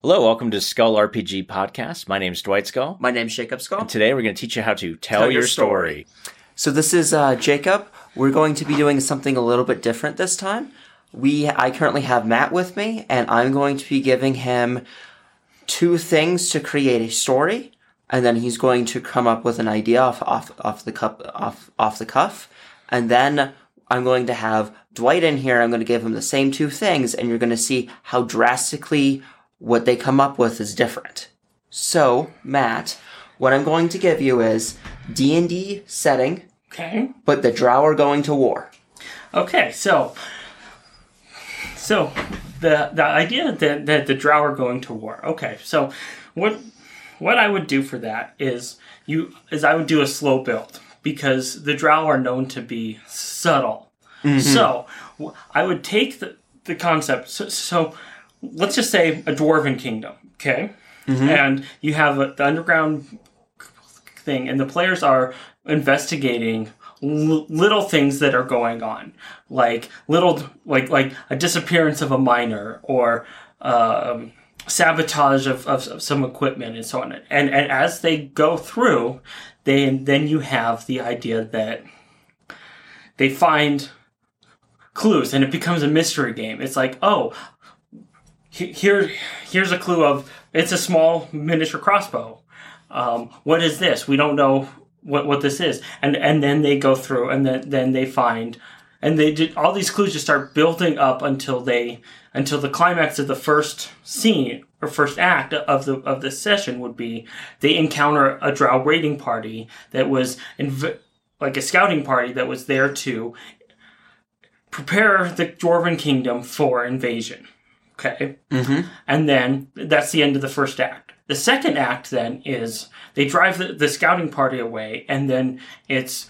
Hello, welcome to Skull RPG Podcast. My name is Dwight Skull. My name's Jacob Skull. And today we're going to teach you how to tell, Tell your, your story. So this is uh, Jacob. We're going to be doing something a little bit different this time. We I currently have Matt with me, and I'm going to be giving him two things to create a story, and then he's going to come up with an idea off off off the cup off off the cuff, and then I'm going to have Dwight in here. I'm going to give him the same two things, and you're going to see how drastically what they come up with is different. So Matt, what I'm going to give you is D and D setting Okay. but the drow are going to war. Okay. So, so the the idea that that the drow are going to war. Okay. So, what what I would do for that is you is I would do a slow build because the drow are known to be subtle. Mm-hmm. So, I would take the the concept. So, so let's just say a dwarven kingdom. Okay. And you have a, the underground thing, and the players are investigating l- little things that are going on, like little like like a disappearance of a miner or um, sabotage of, of, of some equipment and so on. And and as they go through, they then you have the idea that they find clues and it becomes a mystery game. It's like, oh, here here's a clue of it's a small miniature crossbow. Um, what is this? We don't know what what this is. And and then they go through and then then they find and they did all these clues just start building up until they until the climax of the first scene or first act of the of the session would be they encounter a drow raiding party that was inv- like a scouting party that was there to prepare the dwarven kingdom for invasion okay. And then that's the end of the first act. The second act then is they drive the, the scouting party away and then it's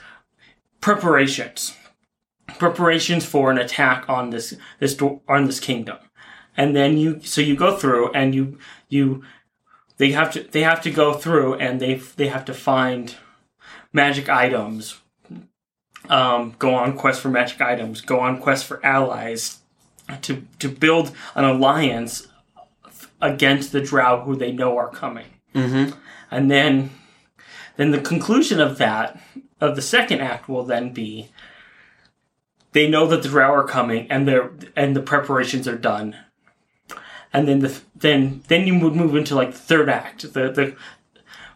preparations. Preparations for an attack on this this on this kingdom. And then you so you go through and you you they have to they have to go through and they they have to find magic items. Um, go on quest for magic items. Go on quest for allies to to build an alliance against the drow who they know are coming Mm-hmm. and then then the conclusion of that of the second act will then be they know that the drow are coming and they're and the preparations are done and then the then then you would move into like the third act the the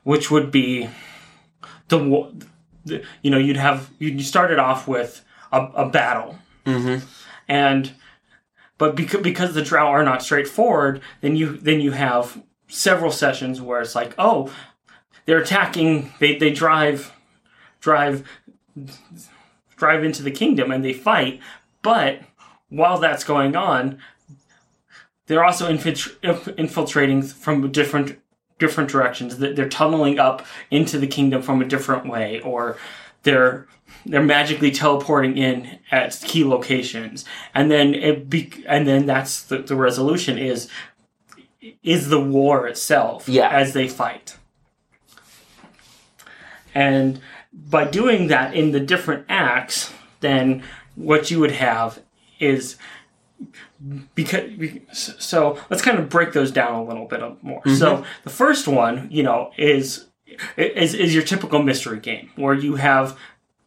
which would be the, the you know you'd have you you started off with a, a battle Mm-hmm. and but because because the drow are not straightforward, then you then you have several sessions where it's like, oh, they're attacking. They they drive drive drive into the kingdom and they fight, but while that's going on, they're also infiltr- infiltrating from different different directions. They're tunneling up into the kingdom from a different way, or they're they're magically teleporting in at key locations, and then it be, and then that's the, the resolution is is the war itself Yeah. as they fight. And by doing that in the different acts, then what you would have is because so let's kind of break those down a little bit more. Mm-hmm. So the first one, you know, is is is your typical mystery game where you have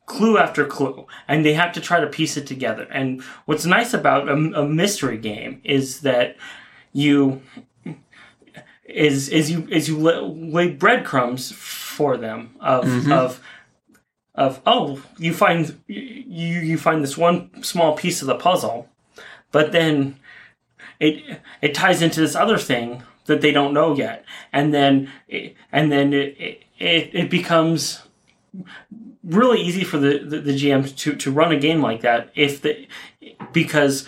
clue after clue and they have to try to piece it together. And what's nice about a, a mystery game is that you is is you is you lay, lay breadcrumbs for them of mm-hmm. of of oh you find you you find this one small piece of the puzzle but then it it ties into this other thing that they don't know yet and then it, and then it, it it becomes really easy for the, the, the GM to, to run a game like that if the because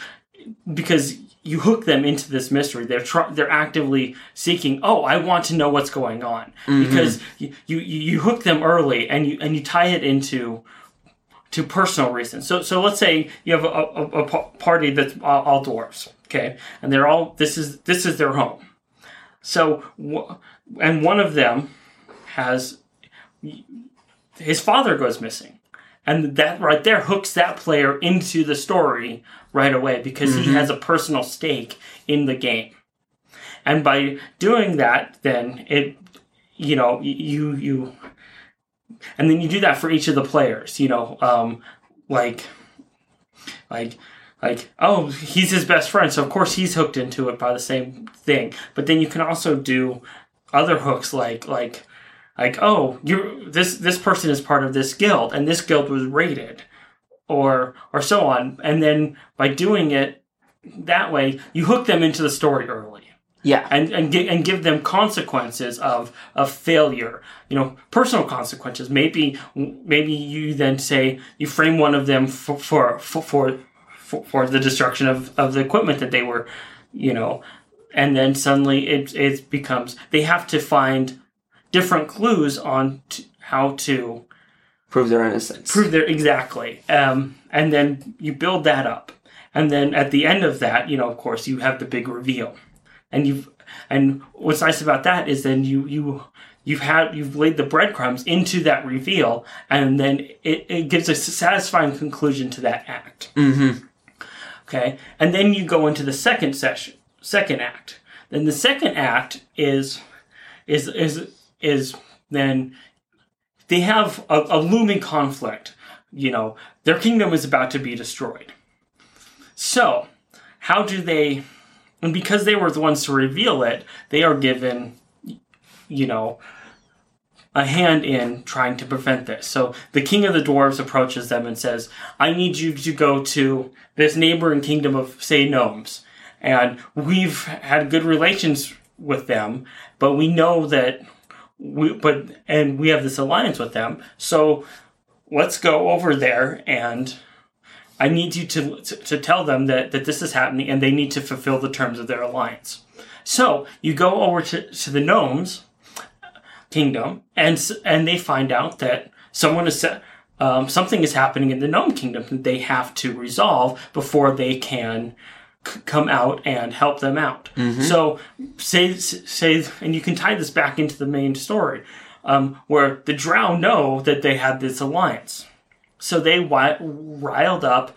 because you hook them into this mystery. They're try, they're actively seeking. Oh, I want to know what's going on mm-hmm. because you, you you hook them early and you and you tie it into to personal reasons. So so let's say you have a, a, a party that's all, all dwarves, okay, and they're all this is this is their home. So and one of them has his father goes missing. And that right there hooks that player into the story right away because he has a personal stake in the game. and by doing that, then it, you know, you you, and then you do that for each of the players. You know, um, like, like like oh he's his best friend so of course he's hooked into it by the same thing but then you can also do other hooks like like like oh you this this person is part of this guild and this guild was raided or or so on. And then by doing it that way you hook them into the story early. Yeah. and and, gi- and give them consequences of of failure. You know personal consequences. Maybe maybe you then say you frame one of them for for for, for for, for the destruction of, of the equipment that they were, you know, and then suddenly it it becomes they have to find different clues on t- how to Prove their innocence. prove their exactly, um, and then you build that up, and then at the end of that, you know, of course, you have the big reveal, and you've and what's nice about that is then you you you've had you've laid the breadcrumbs into that reveal, and then it, it gives a satisfying conclusion to that act. mm-hmm. Okay, and then you go into the second session, second act. Then the second act is is is is then they have a, a looming conflict. You know, their kingdom is about to be destroyed. So, how do they? And because they were the ones to reveal it, they are given, you know, a hand in trying to prevent this. So the king of the dwarves approaches them and says, I need you to go to this neighboring kingdom of, say, gnomes. And we've had good relations with them, but we know that we, but, and we have this alliance with them. So let's go over there and I need you to, to, tell them that, that this is happening and they need to fulfill the terms of their alliance. So you go over to, to the gnomes kingdom, and and they find out that someone is um, something is happening in the gnome kingdom that they have to resolve before they can c- come out and help them out. So say say, and you can tie this back into the main story, um, where the Drow know that they had this alliance, so they wi- riled up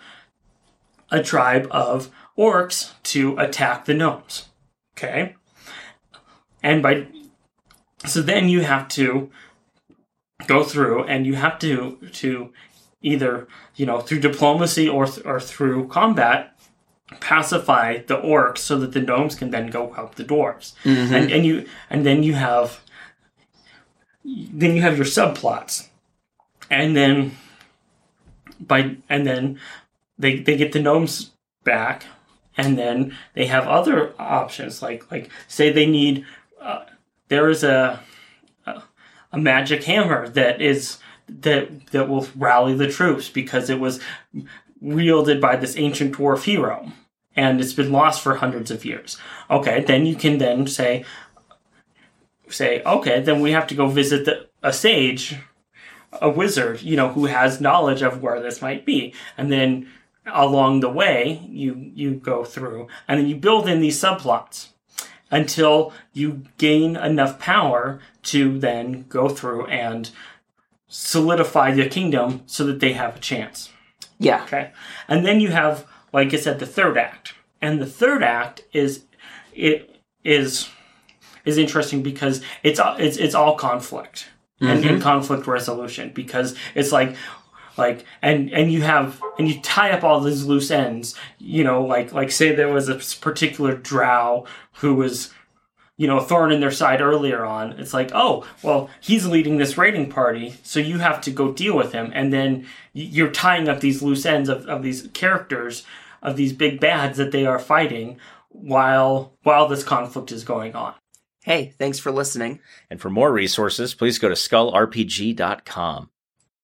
a tribe of orcs to attack the gnomes. Okay, and by so then you have to go through and you have to to either you know through diplomacy or th- or through combat pacify the orcs so that the gnomes can then go help the dwarves. And and you and then you have then you have your subplots. And then by and then they they get the gnomes back and then they have other options like like say they need uh, there is a, a a magic hammer that is that that will rally the troops because it was wielded by this ancient dwarf hero and it's been lost for hundreds of years okay then you can then say say okay then we have to go visit the, a sage a wizard you know who has knowledge of where this might be and then along the way you you go through and then you build in these subplots until you gain enough power to then go through and solidify the kingdom so that they have a chance Yeah. Okay. And then you have, like I said, the third act. And the third act is it is is interesting because it's all it's it's all conflict and, and mm-hmm. conflict resolution because it's like like and and you have and you tie up all these loose ends you know like like say there was a particular drow who was you know, a thorn in their side earlier on. It's like, oh, well, he's leading this raiding party, so you have to go deal with him. And then you're tying up these loose ends of, of these characters, of these big bads that they are fighting while while this conflict is going on. Hey, thanks for listening. And for more resources, please go to skullrpg.com.